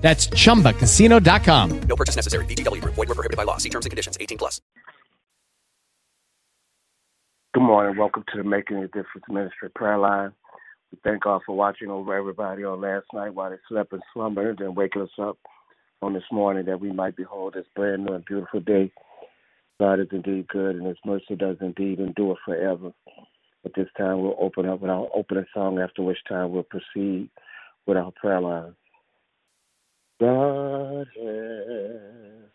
That's chumbacasino.com. No purchase necessary. VGW Group. Void were prohibited by law. See terms and conditions. 18 plus. Good morning. Welcome to the Making a Difference Ministry Prayer Line. We thank God for watching over everybody on last night while they slept and slumbered and waking us up on this morning that we might behold this brand new and beautiful day. God is indeed good and his mercy does indeed endure forever. At this time, we'll open up with our opening song, after which time we'll proceed with our prayer line. God has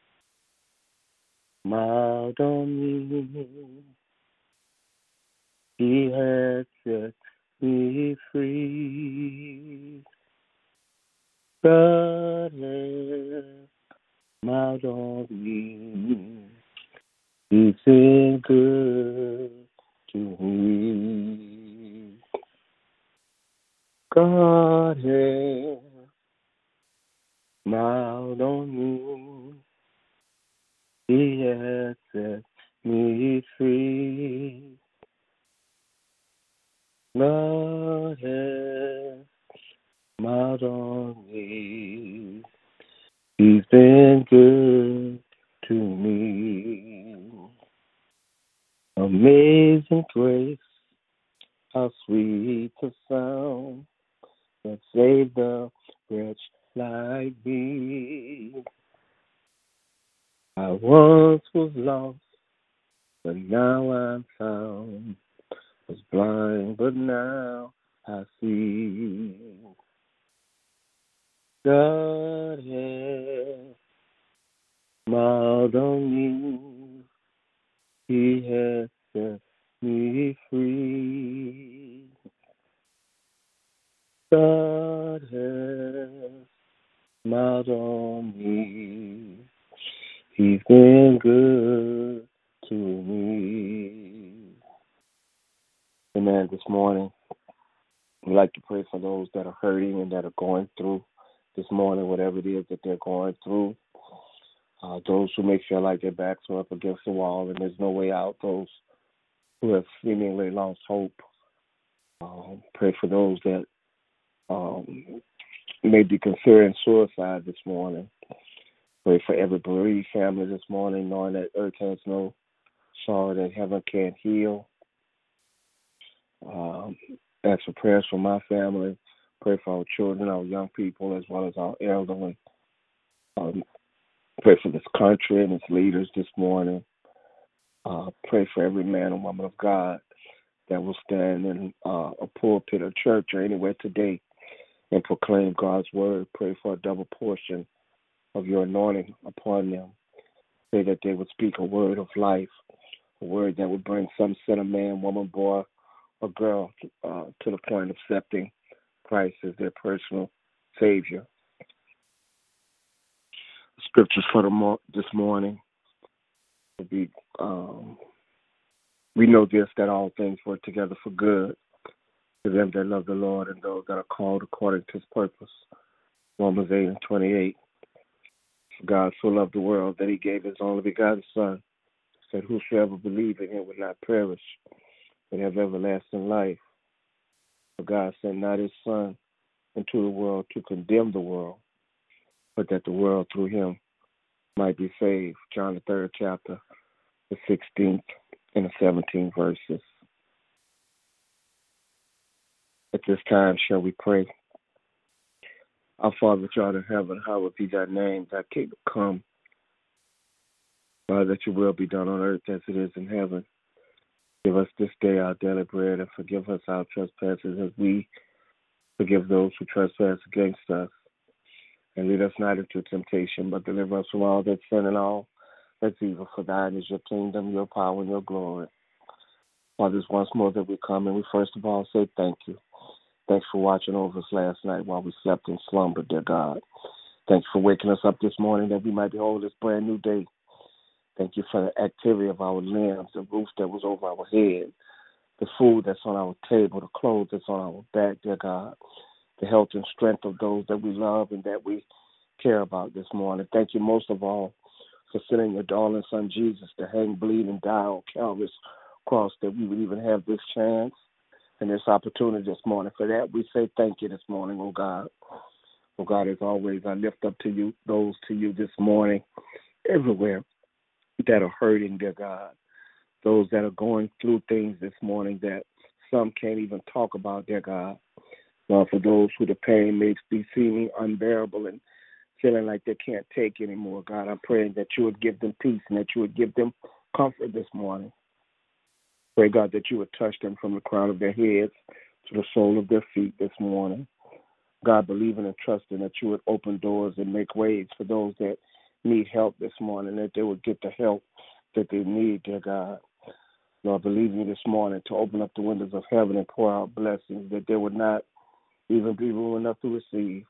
smiled on me. He has set me free. God has smiled on me. He's been good to me. God has smiled on me. He has set me free. Lord has smiled on me. He's been good to me. Amazing grace, how sweet the sound that saved the wretch like me. I once was lost, but now I'm found. Was blind, but now I see. God has smiled on me. He has set me free. God has smiled on me. He's been good to me. Amen. This morning, we'd like to pray for those that are hurting and that are going through this morning, whatever it is that they're going through. Uh, those who may feel like their backs are up against the wall and there's no way out. Those who have seemingly lost hope. Um, pray for those that um, may be considering suicide this morning. Pray for every bereaved family this morning, knowing that earth has no sorrow that heaven can't heal. Um, ask for prayers for my family. Pray for our children, our young people, as well as our elderly. Um, pray for this country and its leaders this morning. Uh, pray for every man and woman of God that will stand in uh, a pulpit or church or anywhere today and proclaim God's word. Pray for a double portion of your anointing upon them. Pray that they would speak a word of life, a word that would bring some sin of man, woman, boy, or girl uh, to the point of accepting Christ as their personal Savior. Scriptures for the mo- this morning will be um, we know this that all things work together for good to them that love the Lord and those that are called according to his purpose. Romans 8 and 28. For God so loved the world that he gave his only begotten Son, that whosoever believe in him would not perish, but have everlasting life. For God sent not his Son into the world to condemn the world, but that the world through him might be saved. John the third chapter, the 16th and the 17th verses. At this time, shall we pray? Our Father which art in heaven, hallowed be thy name, thy kingdom come. Father, that your will be done on earth as it is in heaven. Give us this day our daily bread and forgive us our trespasses as we forgive those who trespass against us. And lead us not into temptation, but deliver us from all that sin and all that's evil. For thine is your kingdom, your power, and your glory. Father, once more that we come and we first of all say thank you. Thanks for watching over us last night while we slept in slumber, dear God. Thanks for waking us up this morning that we might behold this brand new day. Thank you for the activity of our limbs, the roof that was over our head, the food that's on our table, the clothes that's on our back, dear God, the health and strength of those that we love and that we care about this morning. Thank you most of all for sending your darling son Jesus to hang, bleed, and die on Calvary's cross that we would even have this chance and this opportunity this morning. For that, we say thank you this morning, oh God. Oh God, as always, I lift up to you those to you this morning, everywhere that are hurting, dear God. Those that are going through things this morning that some can't even talk about, dear God. Lord, for those who the pain makes be seeming unbearable and feeling like they can't take anymore, God, I'm praying that you would give them peace and that you would give them comfort this morning. Pray, God, that you would touch them from the crown of their heads to the sole of their feet this morning. God, believing and trusting that you would open doors and make ways for those that need help this morning, that they would get the help that they need, dear God. Lord, believing you this morning to open up the windows of heaven and pour out blessings that they would not even be room enough to receive.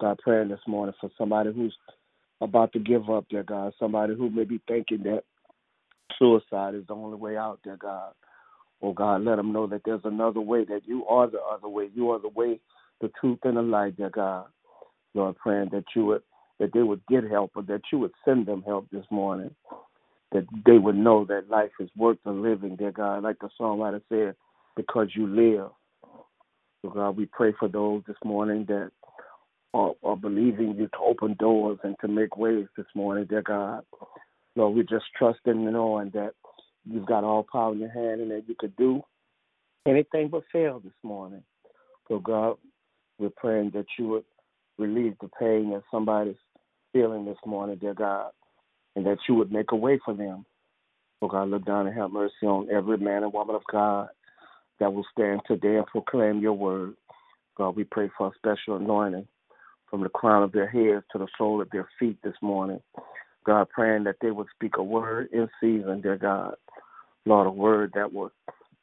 God, praying this morning for somebody who's about to give up, dear God, somebody who may be thinking that suicide is the only way out, dear God. Oh God, let them know that there's another way, that you are the other way. You are the way, the truth, and the light, dear God. Lord, praying that you would that they would get help or that you would send them help this morning. That they would know that life is worth the living, dear God. Like the songwriter said, because you live. So God, we pray for those this morning that are, are believing you to open doors and to make ways this morning, dear God. Lord, we just trust and knowing that you've got all power in your hand and that you could do anything but fail this morning. So, God, we're praying that you would relieve the pain that somebody's feeling this morning, dear God, and that you would make a way for them. Oh, God, look down and have mercy on every man and woman of God that will stand today and proclaim your word. God, we pray for a special anointing from the crown of their heads to the sole of their feet this morning. God, praying that they would speak a word in season, dear God. Lord, a word that would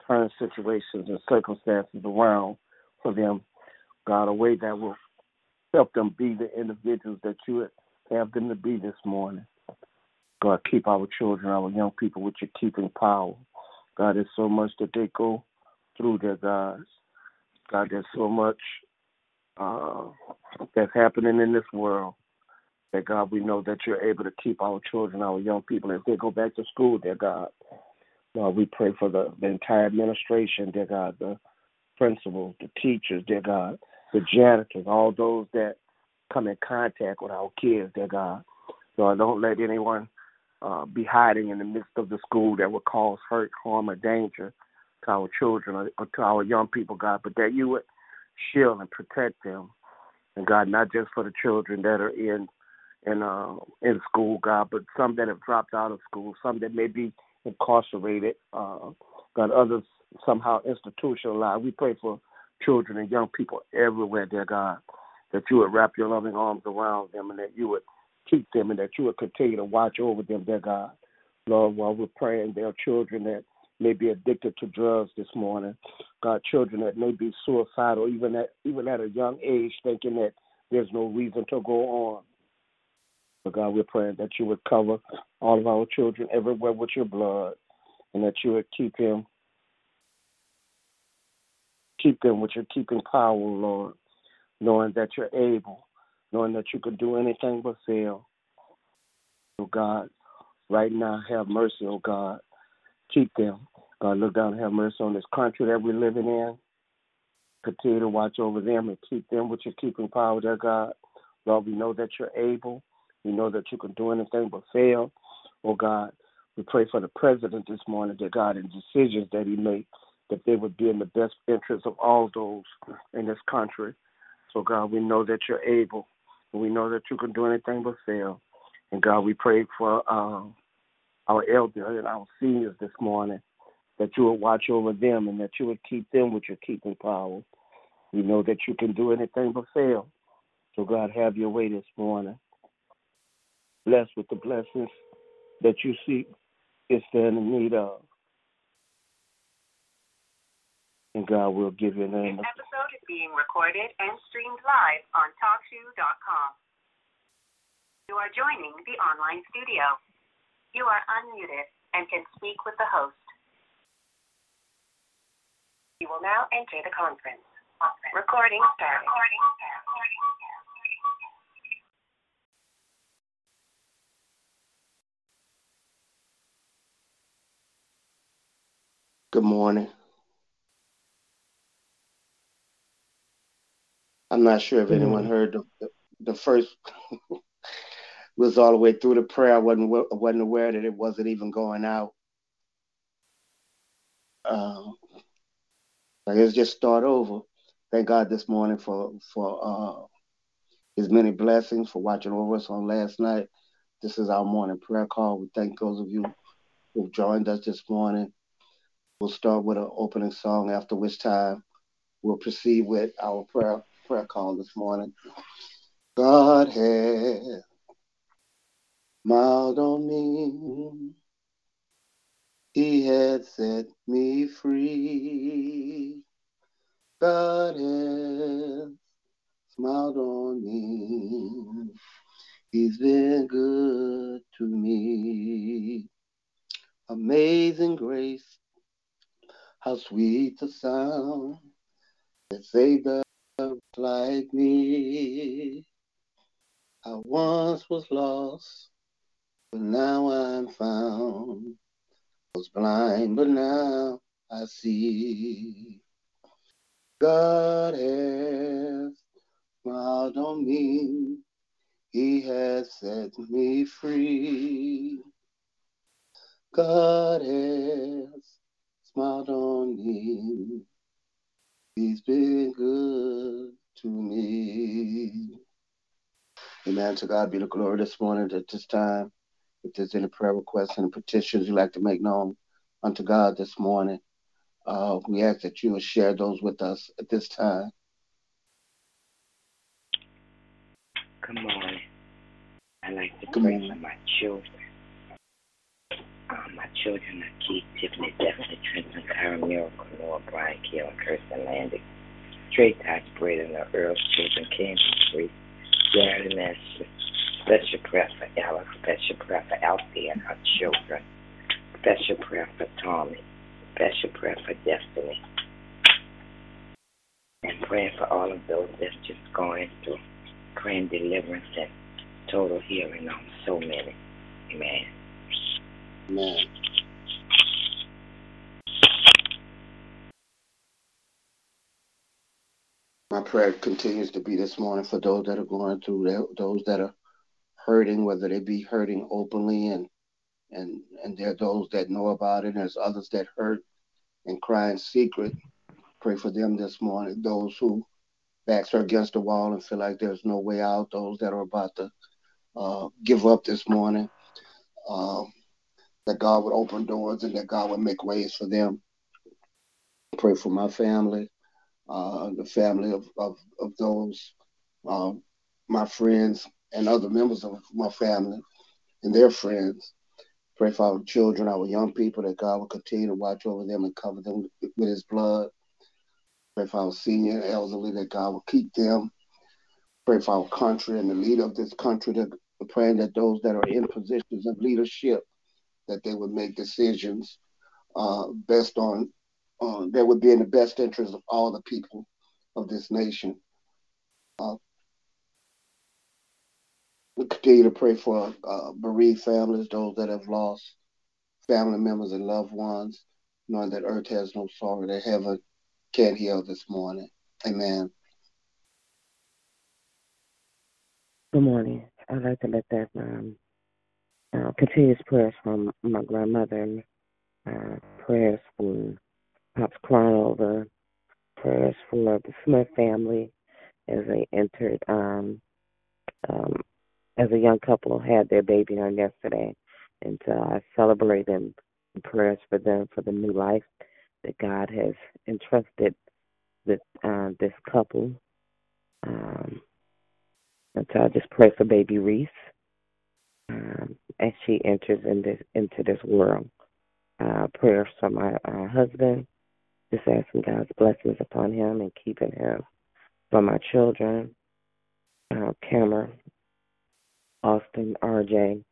turn situations and circumstances around for them. God, a way that will help them be the individuals that you have them to be this morning. God, keep our children, our young people with your keeping power. God, there's so much that they go through, dear God. God, there's so much uh, that's happening in this world that God, we know that you're able to keep our children, our young people, as they go back to school, dear God. Lord, we pray for the, the entire administration, dear God, the principals, the teachers, dear God, the janitors, all those that come in contact with our kids, dear God. Lord, don't let anyone uh, be hiding in the midst of the school that would cause hurt, harm, or danger to our children or, or to our young people, God, but that you would shield and protect them. And God, not just for the children that are in in uh, in school, God, but some that have dropped out of school, some that may be incarcerated, uh, God, others somehow institutionalized. We pray for children and young people everywhere, dear God, that you would wrap your loving arms around them and that you would keep them and that you would continue to watch over them, dear God. Lord, while we're praying, there are children that may be addicted to drugs this morning. God, children that may be suicidal, even at even at a young age, thinking that there's no reason to go on. God, we're praying that you would cover all of our children everywhere with your blood, and that you would keep them, keep them with your keeping power, Lord, knowing that you're able, knowing that you can do anything but fail. Oh God, right now, have mercy, oh God. Keep them. God, look down and have mercy on this country that we're living in. Continue to watch over them and keep them with your keeping power, dear God. Lord, we know that you're able. We know that you can do anything but fail. Oh God, we pray for the president this morning, dear God, and decisions that he makes, that they would be in the best interest of all those in this country. So God, we know that you're able. We know that you can do anything but fail. And God, we pray for um, our elders and our seniors this morning, that you would watch over them and that you would keep them with your keeping power. We know that you can do anything but fail. So God, have your way this morning. Bless with the blessings that you seek is stand in need of. And God will give you a name. This episode is being recorded and streamed live on TalkShoe.com. You are joining the online studio. You are unmuted and can speak with the host. You will now enter the conference. Recording started. Good morning. I'm not sure if anyone heard the, the, the first was all the way through the prayer. I wasn't wa- wasn't aware that it wasn't even going out. Um, I guess just start over. Thank God this morning for for uh, His many blessings for watching over us on last night. This is our morning prayer call. We thank those of you who joined us this morning. We'll start with an opening song, after which time we'll proceed with our prayer prayer call this morning. God has smiled on me. He has set me free. God has smiled on me. He's been good to me. Amazing grace, how sweet the sound that saved a like me. I once was lost, but now I'm found. Was blind, but now I see. God has smiled on me. He has set me free. God has smiled on me. He's been good to me. Amen. To God be the glory this morning at this time. If there's any prayer requests and petitions you'd like to make known unto God this morning, uh, we ask that you will share those with us at this time. Good morning. I like to Good pray morning. for my children. Children are Keith, Tiffany, Stephanie, Trenton, Kyra, Miracle, Noah, Brian, and Kirsten Landy. Trey Tyson, Braden, the Earl's children, Candy, Free, and Ashley. Special prayer for Ella. Special prayer for Alfie and her children. Special prayer for Tommy. Special prayer for Destiny. And praying for all of those that's just going through praying deliverance and total healing on so many. Amen. Amen. Prayer continues to be this morning for those that are going through, those that are hurting, whether they be hurting openly and and and there are those that know about it, and there's others that hurt and cry in secret. Pray for them this morning. Those who backs are against the wall and feel like there's no way out. Those that are about to uh, give up this morning. Um, that God would open doors and that God would make ways for them. Pray for my family, uh, the family of, of, of those, um, my friends, and other members of my family and their friends. Pray for our children, our young people, that God will continue to watch over them and cover them with His blood. Pray for our senior elderly, that God will keep them. Pray for our country and the leader of this country, that praying that those that are in positions of leadership, that they would make decisions uh, based on uh, that would be in the best interest of all the people of this nation. Uh, we continue to pray for uh, bereaved families, those that have lost family members and loved ones, knowing that earth has no sorrow that heaven can heal this morning. Amen. Good morning. I'd like to let that um, uh, continuous prayers from my grandmother, and uh, prayers for Pops crying over, prayers for the Smith family as they entered, um, um, as a young couple had their baby on yesterday. And uh, I celebrate them and prayers for them for the new life that God has entrusted with uh, this couple. Um, and so I just pray for baby Reese um, as she enters in this, into this world. Uh, prayers for my uh, husband, just asking God's blessings upon him and keeping him. For my children, uh, Cameron, Austin, RJ,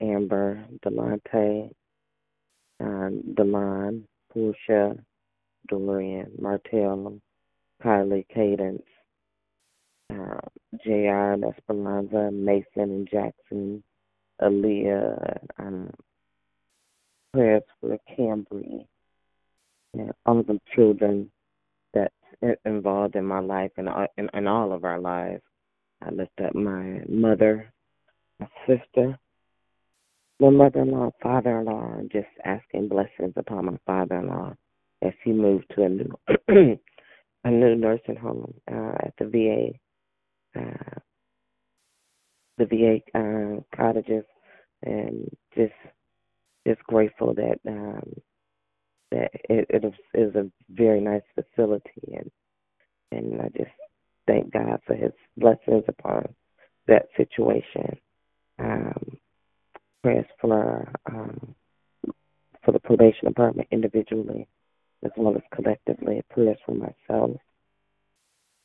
Amber, Delante, um, Delon, Portia, Dorian, Martell, Kylie, Cadence, uh, J.R. Esperanza, Mason and Jackson, Aaliyah, um, prayers for Cambry, and all of the children that's involved in my life and in, in all of our lives. I lift up my mother, my sister, my mother-in-law, father-in-law, and just asking blessings upon my father-in-law as he moved to a new a new nursing home uh, at the VA, uh, the VA uh, cottages, and just just grateful that um, that it, it is a very nice facility, and and I just thank God for His blessings upon that situation. Um, prayers for um, for the probation department individually as well as collectively. Prayers for myself.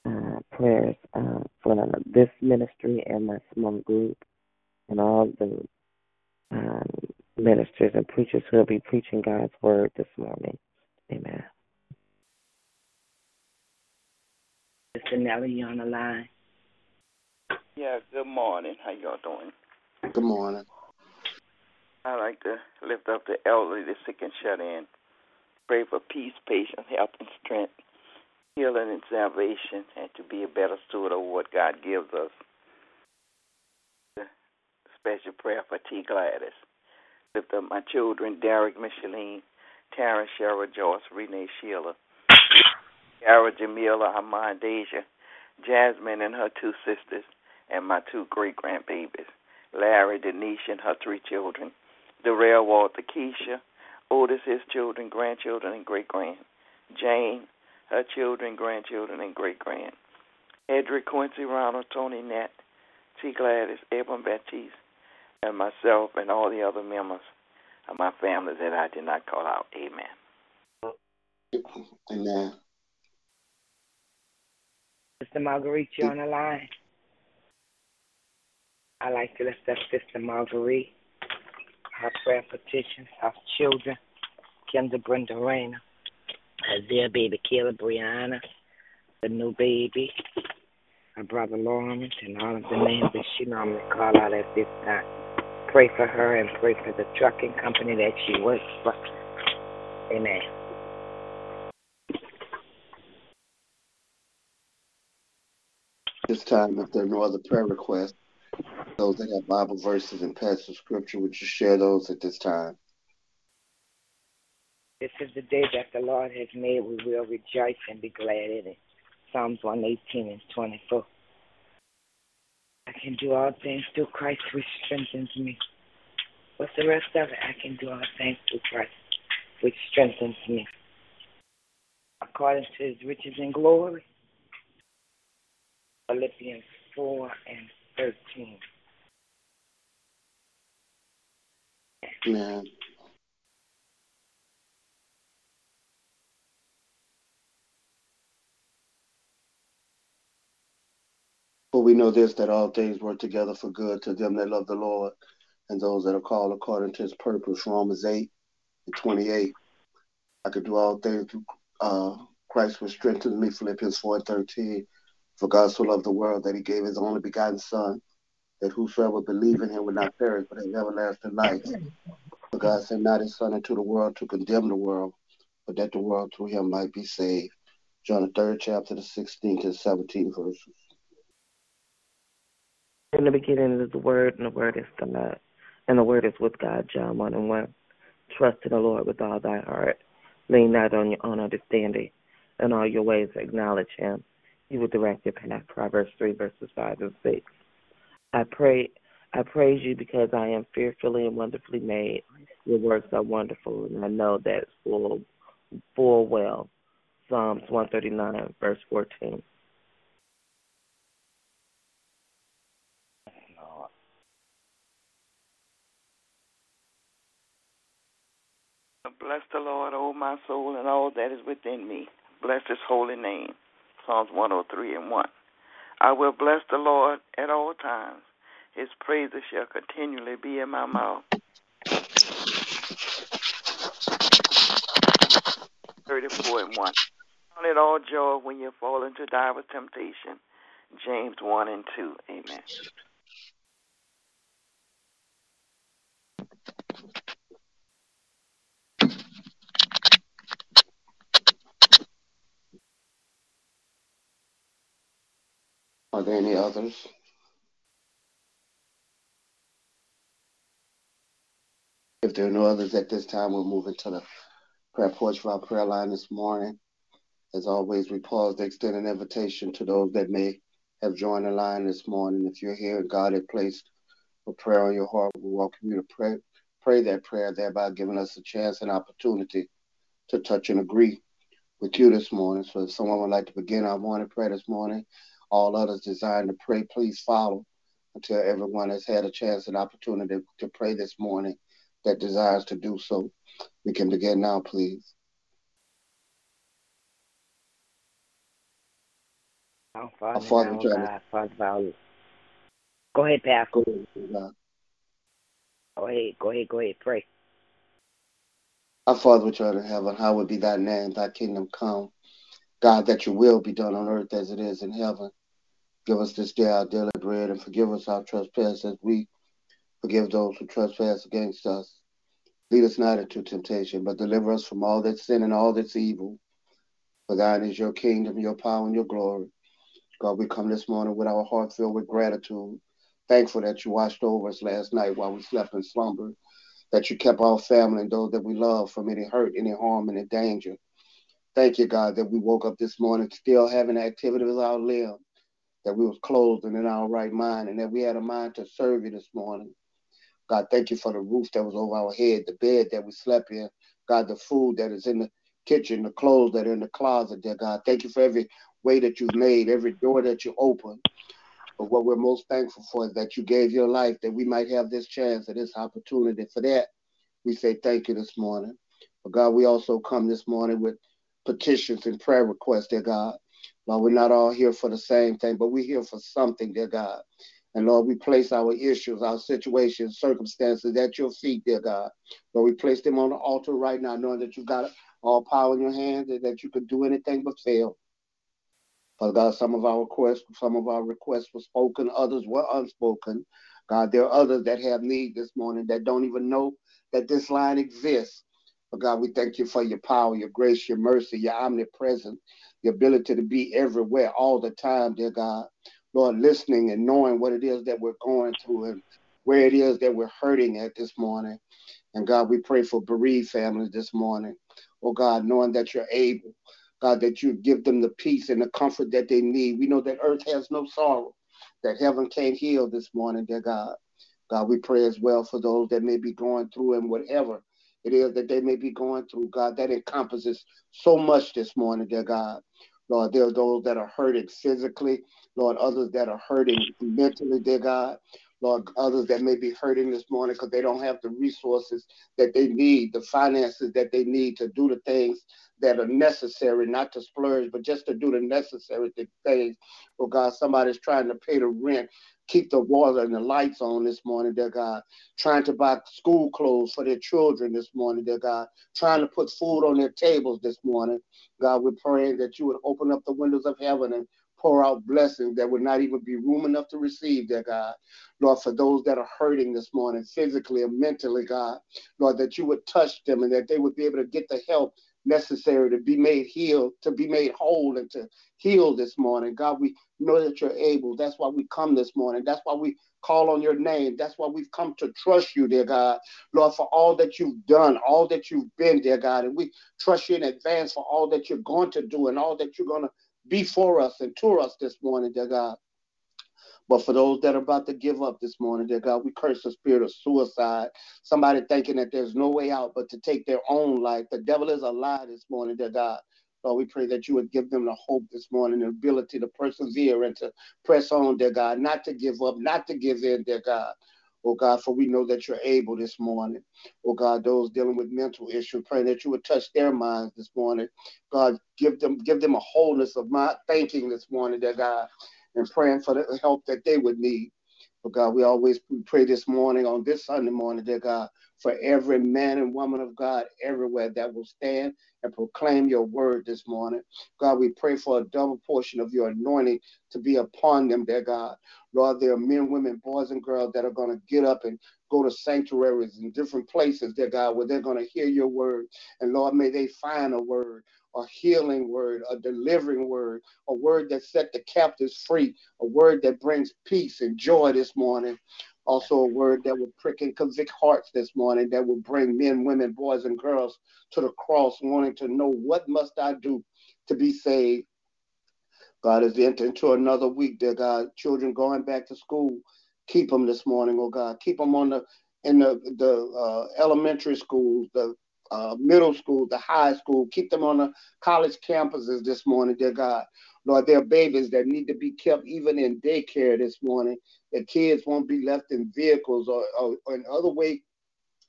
Uh, prayers uh, for this ministry and my small group and all the um, ministers and preachers who will be preaching God's word this morning. Amen. Sister Nellie, you on the line? Yeah, good morning. How y'all doing? Good morning. I like to lift up the elderly, the sick and shut in. Pray for peace, patience, help, and strength, healing and salvation, and to be a better steward of what God gives us. Special prayer for T. Gladys. Lift up my children, Derek, Micheline, Taryn, Cheryl, Joyce, Renee, Sheila, Yara, Jamila, Hamon, Deja, Jasmine and her two sisters, and my two great grandbabies, Larry, Denise, and her three children, Darrell, Walter, Keisha, Otis, his children, grandchildren, and great grand, Jane, her children, grandchildren, and great grand, Edric, Quincy, Ronald, Tony, Nat, T. Gladys, Edwin, Baptiste, and myself, and all the other members of my family that I did not call out. Amen. Amen. Sister Marguerite, you on the line? I'd like to lift up Sister Marguerite, her prayer petitions, her children, Kendra Brenda Rayner, her dear baby Kayla Brianna, the new baby, her brother Lawrence, and all of the names that she normally call out at this time. Pray for her and pray for the trucking company that she works for. Amen. This time, if there are no other prayer requests, those that have Bible verses and passages of scripture, would you share those at this time? This is the day that the Lord has made. We will rejoice and be glad in it. Psalms 118 and 24. I can do all things through Christ which strengthens me. What's the rest of it? I can do all things through Christ which strengthens me. According to his riches and glory. Philippians 4 and 13. Amen. For we know this, that all things work together for good to them that love the Lord and those that are called according to his purpose. Romans 8 and 28. I could do all things through uh, Christ which strengthens me. Philippians 4 and 13. For God so loved the world that he gave his only begotten Son, that whosoever believe in him would not perish, but have everlasting life. For God sent not his Son into the world to condemn the world, but that the world through him might be saved. John, the third chapter, the 16th and 17th verses. In the beginning is the Word, and the Word is the God, and the Word is with God. John 1 and 1. Trust in the Lord with all thy heart. Lean not on your own understanding. In all your ways acknowledge him. He will direct your path. Proverbs 3, verses 5 and 6. I pray. I praise you because I am fearfully and wonderfully made. Your works are wonderful, and I know that full, full well. Psalms 139, verse 14. Bless the Lord, O my soul, and all that is within me. Bless his holy name. Psalms 103 and 1. I will bless the Lord at all times. His praises shall continually be in my mouth. 34 and 1. Count it all joy when you fall into divers temptation. James 1 and 2. Amen. Are there any others? If there are no others at this time, we'll move into the prayer porch for our prayer line this morning. As always, we pause to extend an invitation to those that may have joined the line this morning. If you're here and God has placed a prayer on your heart, we welcome you to pray, pray that prayer, thereby giving us a chance and opportunity to touch and agree with you this morning. So if someone would like to begin our morning prayer this morning, all others designed to pray, please follow until everyone has had a chance and opportunity to pray this morning that desires to do so. We can begin now, please. Our Father, Father, which God, Father. Go ahead, Pastor. Go ahead, God. Go ahead, go ahead, go ahead. Pray. Our Father which art in heaven, hallowed be thy name, thy kingdom come. God, that your will be done on earth as it is in heaven. Give us this day our daily bread and forgive us our trespasses as we forgive those who trespass against us. Lead us not into temptation, but deliver us from all that sin and all that's evil. For thine is your kingdom, your power, and your glory. God, we come this morning with our heart filled with gratitude, thankful that you watched over us last night while we slept in slumber, that you kept our family and those that we love from any hurt, any harm, any danger. Thank you, God, that we woke up this morning still having activity with our limb, that we was clothed and in our right mind, and that we had a mind to serve you this morning. God, thank you for the roof that was over our head, the bed that we slept in. God, the food that is in the kitchen, the clothes that are in the closet, dear God. Thank you for every way that you've made, every door that you opened. But what we're most thankful for is that you gave your life that we might have this chance and this opportunity. For that, we say thank you this morning. But God, we also come this morning with petitions and prayer requests, dear God. Lord, we're not all here for the same thing, but we're here for something, dear God. And Lord, we place our issues, our situations, circumstances at your feet, dear God. Lord, we place them on the altar right now, knowing that You've got all power in your hands and that you could do anything but fail. Father God, some of our requests, some of our requests were spoken, others were unspoken. God, there are others that have need this morning that don't even know that this line exists. But God, we thank you for your power, your grace, your mercy, your omnipresence, your ability to be everywhere all the time, dear God. Lord, listening and knowing what it is that we're going through and where it is that we're hurting at this morning. And God, we pray for bereaved families this morning. Oh God, knowing that you're able, God, that you give them the peace and the comfort that they need. We know that earth has no sorrow, that heaven can't heal this morning, dear God. God, we pray as well for those that may be going through and whatever it is that they may be going through, God, that encompasses so much this morning, dear God. Lord, there are those that are hurting physically, Lord, others that are hurting mentally, dear God. Lord, others that may be hurting this morning because they don't have the resources that they need, the finances that they need to do the things that are necessary, not to splurge, but just to do the necessary things. Oh God, somebody's trying to pay the rent, keep the water and the lights on this morning, dear God. Trying to buy school clothes for their children this morning, dear God. Trying to put food on their tables this morning. God, we're praying that you would open up the windows of heaven and pour out blessings that would not even be room enough to receive, dear God. Lord, for those that are hurting this morning, physically and mentally, God, Lord, that you would touch them and that they would be able to get the help necessary to be made healed, to be made whole, and to heal this morning. God, we know that you're able. That's why we come this morning. That's why we call on your name. That's why we've come to trust you, dear God. Lord, for all that you've done, all that you've been, dear God. And we trust you in advance for all that you're going to do and all that you're going to be for us and to us this morning, dear God. But for those that are about to give up this morning, dear God, we curse the spirit of suicide. Somebody thinking that there's no way out but to take their own life. The devil is a lie this morning, dear God. Lord, we pray that you would give them the hope this morning, the ability to persevere and to press on, dear God, not to give up, not to give in, dear God. Oh God, for we know that you're able this morning. Oh God, those dealing with mental issues, pray that you would touch their minds this morning. God, give them give them a wholeness of mind thinking this morning, dear God, and praying for the help that they would need. But God, we always pray this morning on this Sunday morning, dear God, for every man and woman of God everywhere that will stand and proclaim your word this morning. God, we pray for a double portion of your anointing to be upon them, dear God. Lord, there are men, women, boys, and girls that are going to get up and go to sanctuaries and different places, dear God, where they're going to hear your word. And Lord, may they find a word a healing word, a delivering word, a word that set the captives free, a word that brings peace and joy this morning. Also, a word that will prick and convict hearts this morning, that will bring men, women, boys, and girls to the cross, wanting to know what must I do to be saved. God is entering into another week, dear God. Children going back to school, keep them this morning, oh God. Keep them on the in the the uh, elementary schools, the uh, middle school, the high school, keep them on the college campuses this morning, dear God. Lord, there are babies that need to be kept even in daycare this morning. The kids won't be left in vehicles or, or, or in other way,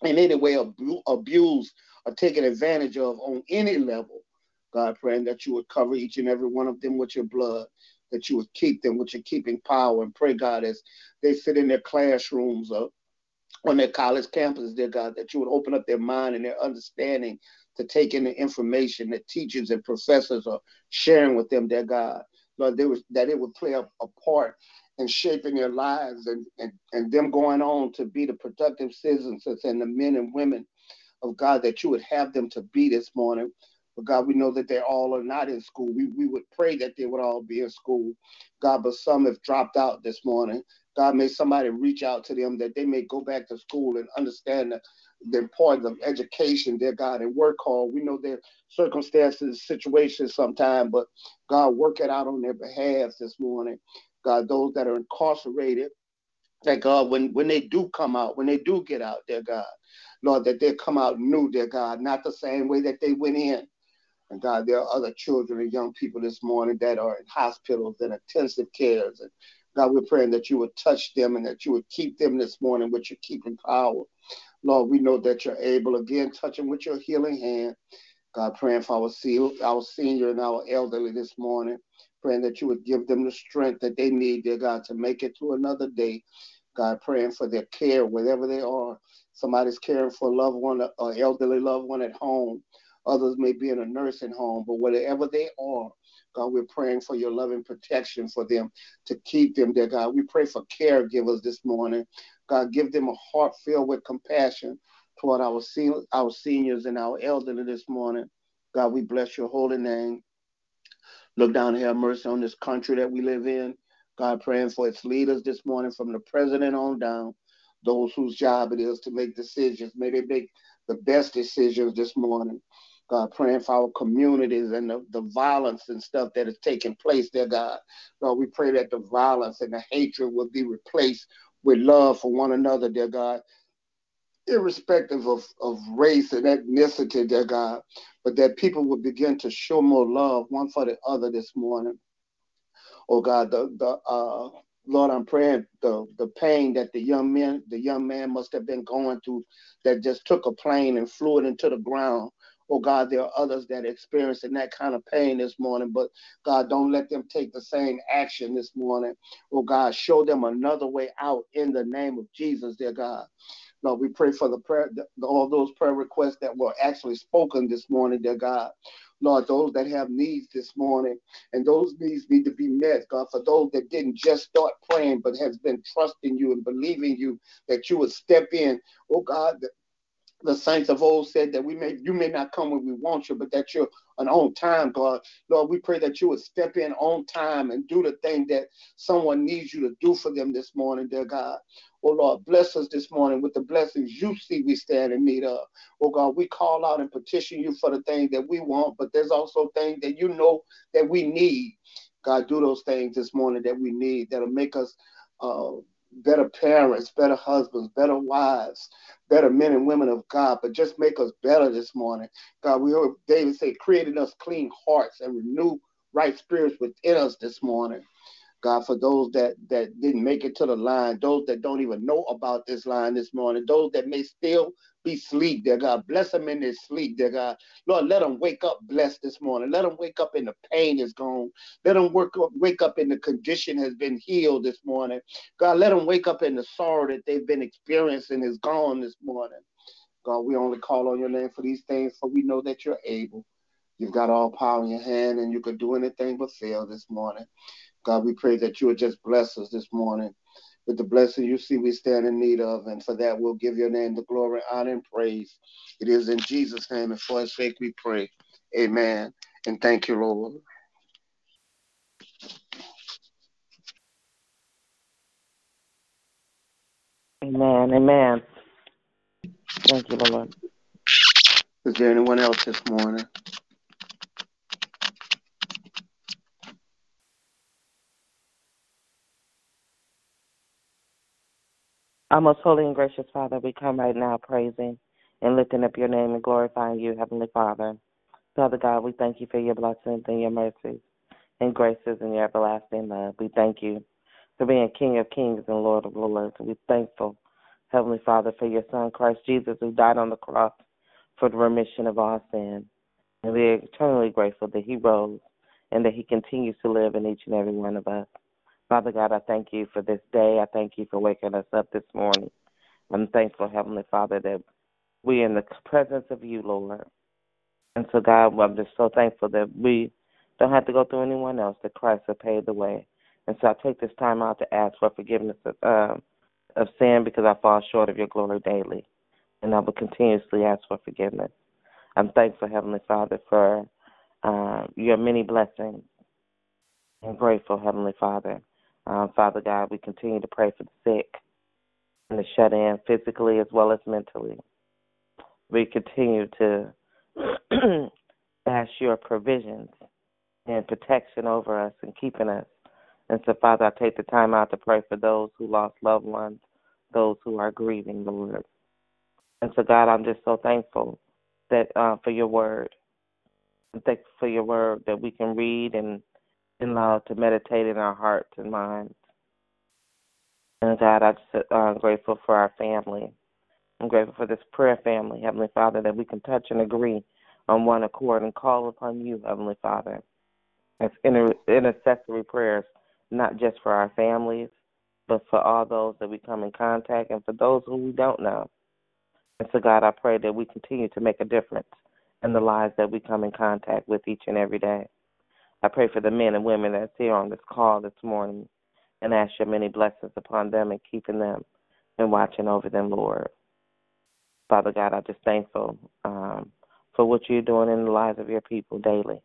in any way abu- abused or taken advantage of on any level. God, praying that you would cover each and every one of them with your blood, that you would keep them with your keeping power. And pray, God, as they sit in their classrooms or on their college campuses, dear God, that you would open up their mind and their understanding to take in the information that teachers and professors are sharing with them, dear God. Lord, they was, that it would play a, a part in shaping their lives and, and, and them going on to be the productive citizens and the men and women of God that you would have them to be this morning. But God, we know that they all are not in school. We, we would pray that they would all be in school. God, but some have dropped out this morning. God, may somebody reach out to them that they may go back to school and understand the, the importance of education, dear God, and work hard. We know their circumstances, situations sometimes, but God, work it out on their behalf this morning. God, those that are incarcerated, that God, when, when they do come out, when they do get out, dear God, Lord, that they come out new, dear God, not the same way that they went in. And God, there are other children and young people this morning that are in hospitals and intensive cares and God, we're praying that you would touch them and that you would keep them this morning with your keeping power. Lord, we know that you're able again, touch them with your healing hand. God, praying for our, our senior and our elderly this morning, praying that you would give them the strength that they need, dear God, to make it to another day. God, praying for their care wherever they are. Somebody's caring for a loved one, an elderly loved one at home. Others may be in a nursing home, but wherever they are, God, we're praying for your loving protection for them to keep them there, God. We pray for caregivers this morning. God, give them a heart filled with compassion toward our, sen- our seniors and our elderly this morning. God, we bless your holy name. Look down have mercy on this country that we live in. God, praying for its leaders this morning from the president on down, those whose job it is to make decisions. May they make the best decisions this morning. God, praying for our communities and the, the violence and stuff that is taking place there, God. Lord, we pray that the violence and the hatred will be replaced with love for one another, dear God, irrespective of, of race and ethnicity, dear God, but that people will begin to show more love one for the other this morning. Oh God, the, the uh, Lord, I'm praying the the pain that the young man the young man must have been going through that just took a plane and flew it into the ground. Oh God, there are others that are experiencing that kind of pain this morning, but God, don't let them take the same action this morning. Oh God, show them another way out in the name of Jesus, dear God. Lord, we pray for the prayer, all those prayer requests that were actually spoken this morning, dear God. Lord, those that have needs this morning, and those needs need to be met, God, for those that didn't just start praying, but has been trusting you and believing you that you would step in. Oh God, the saints of old said that we may you may not come when we want you, but that you're an on time, God. Lord, we pray that you would step in on time and do the thing that someone needs you to do for them this morning, dear God. Oh Lord, bless us this morning with the blessings you see we stand in need of. Oh God, we call out and petition you for the thing that we want, but there's also things that you know that we need. God, do those things this morning that we need that'll make us uh, better parents, better husbands, better wives, better men and women of God, but just make us better this morning. God, we heard David say, created us clean hearts and renew right spirits within us this morning. God, for those that that didn't make it to the line, those that don't even know about this line this morning, those that may still be asleep, dear God, bless them in their sleep, dear God. Lord, let them wake up blessed this morning. Let them wake up in the pain is gone. Let them work up, wake up in the condition has been healed this morning. God, let them wake up in the sorrow that they've been experiencing is gone this morning. God, we only call on your name for these things, for we know that you're able. You've got all power in your hand, and you could do anything but fail this morning. God, we pray that you would just bless us this morning with the blessing you see we stand in need of. And for that, we'll give your name the glory, honor, and praise. It is in Jesus' name and for his sake we pray. Amen. And thank you, Lord. Amen. Amen. Thank you, Lord. Is there anyone else this morning? Our most holy and gracious Father, we come right now praising and lifting up your name and glorifying you, Heavenly Father. Father God, we thank you for your blessings and your mercies and graces and your everlasting love. We thank you for being King of kings and Lord of lords. We're thankful, Heavenly Father, for your Son, Christ Jesus, who died on the cross for the remission of our sin. And we are eternally grateful that he rose and that he continues to live in each and every one of us. Father God, I thank you for this day. I thank you for waking us up this morning. I'm thankful, Heavenly Father, that we're in the presence of you, Lord. And so, God, I'm just so thankful that we don't have to go through anyone else, that Christ has paved the way. And so I take this time out to ask for forgiveness of, uh, of sin because I fall short of your glory daily. And I will continuously ask for forgiveness. I'm thankful, Heavenly Father, for uh, your many blessings. I'm grateful, Heavenly Father, um, Father God, we continue to pray for the sick and the shut in physically as well as mentally. We continue to ask your provisions and protection over us and keeping us. And so, Father, I take the time out to pray for those who lost loved ones, those who are grieving, the Lord. And so, God, I'm just so thankful that uh, for your word. I'm thankful for your word that we can read and and allowed to meditate in our hearts and minds. And God, I'm just uh, grateful for our family. I'm grateful for this prayer family, Heavenly Father, that we can touch and agree on one accord and call upon you, Heavenly Father. As inter- intercessory prayers, not just for our families, but for all those that we come in contact and for those who we don't know. And so, God, I pray that we continue to make a difference in the lives that we come in contact with each and every day. I pray for the men and women that's here on this call this morning and ask your many blessings upon them and keeping them and watching over them, Lord. Father God, I'm just thankful um, for what you're doing in the lives of your people daily.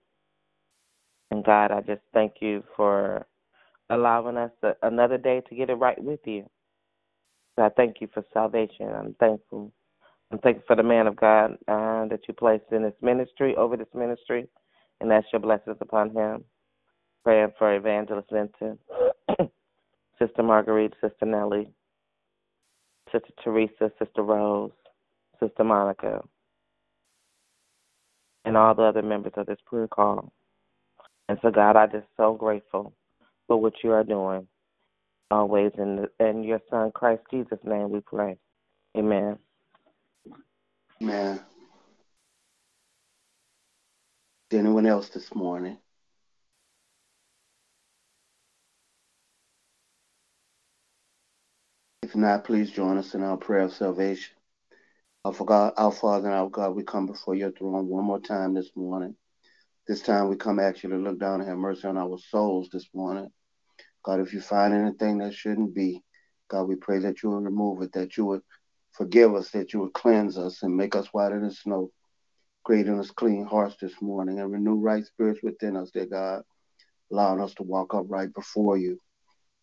And God, I just thank you for allowing us another day to get it right with you. I thank you for salvation. I'm thankful. I'm thankful for the man of God uh, that you placed in this ministry, over this ministry and ask your blessings upon him. Praying for Evangelist Vincent, Sister Marguerite, Sister Nellie, Sister Teresa, Sister Rose, Sister Monica, and all the other members of this prayer call. And so, God, I'm just so grateful for what you are doing. Always in the, in your Son Christ Jesus' name, we pray. Amen. Amen. Anyone else this morning? If not, please join us in our prayer of salvation. Our, God, our Father and our God, we come before your throne one more time this morning. This time we come actually to look down and have mercy on our souls this morning. God, if you find anything that shouldn't be, God, we pray that you would remove it, that you would forgive us, that you would cleanse us and make us whiter than snow. Create in us clean hearts this morning and renew right spirits within us, dear God, allowing us to walk upright before you.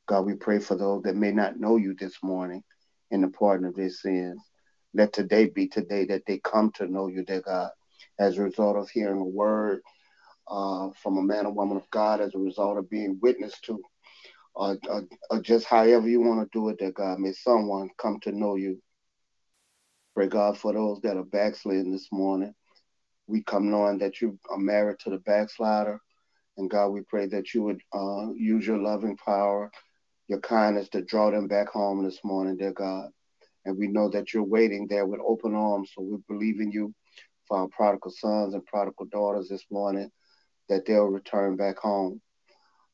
God, we pray for those that may not know you this morning in the pardon of their sins. Let today be today that they come to know you, dear God, as a result of hearing a word uh, from a man or woman of God, as a result of being witness to, or, or, or just however you want to do it, dear God. May someone come to know you. Pray, God, for those that are backsliding this morning we come knowing that you are married to the backslider And God, we pray that you would uh, use your loving power, your kindness to draw them back home this morning, dear God. And we know that you're waiting there with open arms. So we believe in you for our prodigal sons and prodigal daughters this morning, that they'll return back home.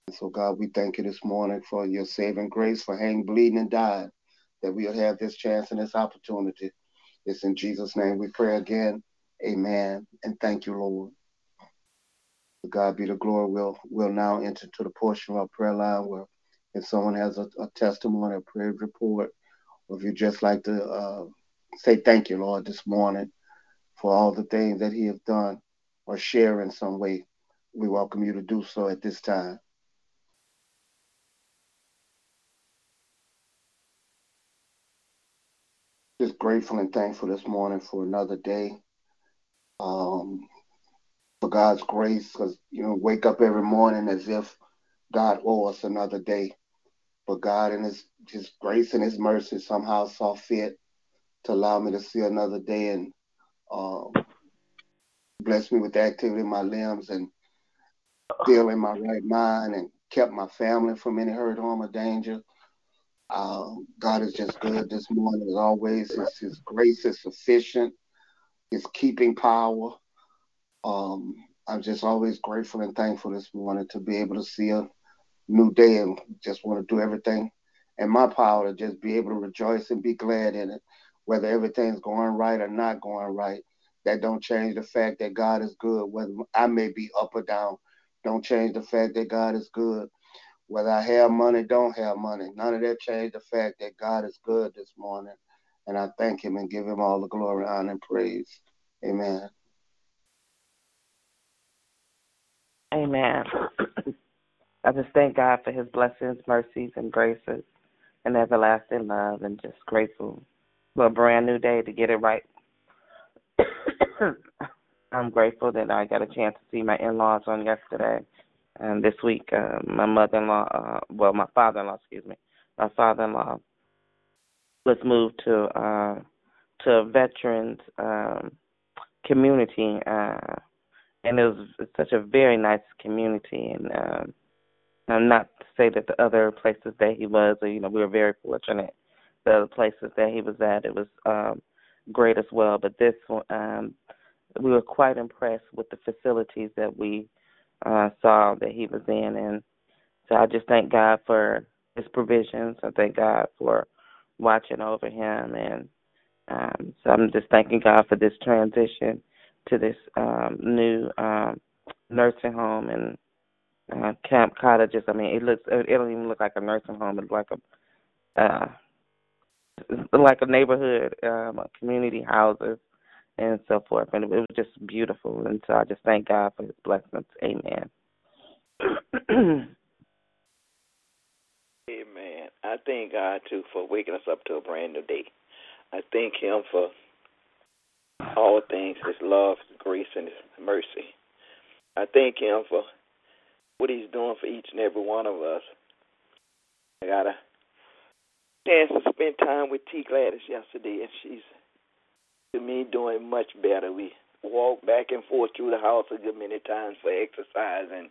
And so, God, we thank you this morning for your saving grace, for hanging, bleeding, and dying, that we'll have this chance and this opportunity. It's in Jesus' name we pray again. Amen. And thank you, Lord. God be the glory. We'll, we'll now enter to the portion of our prayer line where if someone has a, a testimony, a prayer report, or if you just like to uh, say thank you, Lord, this morning for all the things that He has done or share in some way, we welcome you to do so at this time. Just grateful and thankful this morning for another day. Um, for God's grace, because you know, wake up every morning as if God owes us another day. But God, in His His grace and His mercy, somehow saw fit to allow me to see another day and um, bless me with the activity of my limbs and still in my right mind and kept my family from any hurt, harm, or danger. Um, God is just good this morning as always. His, his grace is sufficient. His keeping power. Um, I'm just always grateful and thankful this morning to be able to see a new day and just want to do everything in my power to just be able to rejoice and be glad in it, whether everything's going right or not going right. That don't change the fact that God is good, whether I may be up or down. Don't change the fact that God is good. Whether I have money, don't have money. None of that changed the fact that God is good this morning. And I thank him and give him all the glory, honor, and praise. Amen. Amen. I just thank God for his blessings, mercies, and graces and everlasting love, and just grateful for a brand new day to get it right. I'm grateful that I got a chance to see my in-laws on yesterday, and this week uh, my mother-in-law, uh, well, my father-in-law, excuse me, my father-in-law was moved to uh, to veterans um, community, uh, and it was such a very nice community, and um, I'm not to say that the other places that he was, you know, we were very fortunate. The other places that he was at, it was um, great as well. But this um, we were quite impressed with the facilities that we uh, saw that he was in, and so I just thank God for His provisions. I thank God for watching over him, and um, so I'm just thanking God for this transition to this um, new um, nursing home and uh, camp cottages. I mean, it looks it don't even look like a nursing home. It's like a uh, like a neighborhood, um, community houses and so forth. And it was just beautiful. And so I just thank God for His blessings. Amen. Amen. I thank God too for waking us up to a brand new day. I thank Him for all things, His love, His grace, and His mercy. I thank Him for what He's doing for each and every one of us. I got a chance to spend time with T. Gladys yesterday, and she's to me doing much better. We walked back and forth through the house a good many times for exercise, and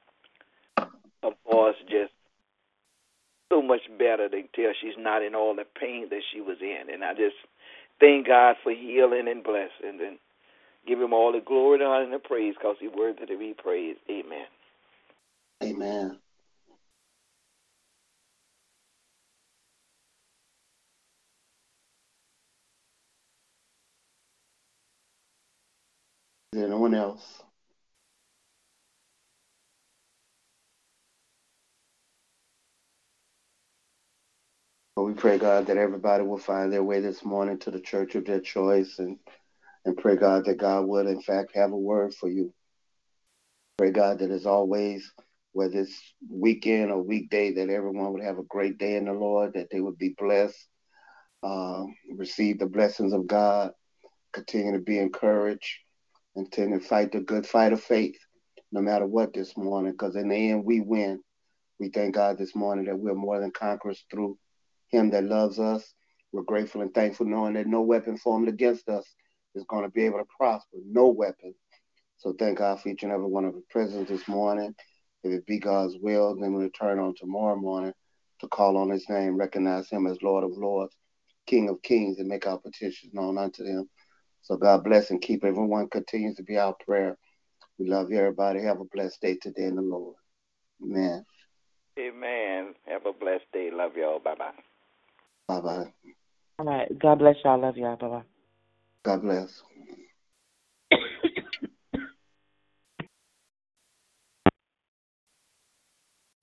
of course, just so much better to tell she's not in all the pain that she was in. And I just thank God for healing and blessing and give him all the glory, the honor, and the praise because he's worthy to be praised. Amen. Amen. Anyone else? Well, we pray, God, that everybody will find their way this morning to the church of their choice and, and pray, God, that God will, in fact, have a word for you. Pray, God, that as always, whether it's weekend or weekday, that everyone would have a great day in the Lord, that they would be blessed, um, receive the blessings of God, continue to be encouraged, continue to fight the good fight of faith, no matter what this morning, because in the end, we win. We thank God this morning that we're more than conquerors through him that loves us. We're grateful and thankful knowing that no weapon formed against us is going to be able to prosper. No weapon. So thank God for each and every one of the presence this morning. If it be God's will, then we'll return on tomorrow morning to call on his name, recognize him as Lord of Lords, King of Kings, and make our petitions known unto him. So God bless and keep everyone continues to be our prayer. We love you, everybody. Have a blessed day today in the Lord. Amen. Amen. Have a blessed day. Love y'all. Bye bye. Bye bye. All right. God bless y'all. Love y'all. Bye bye. God bless.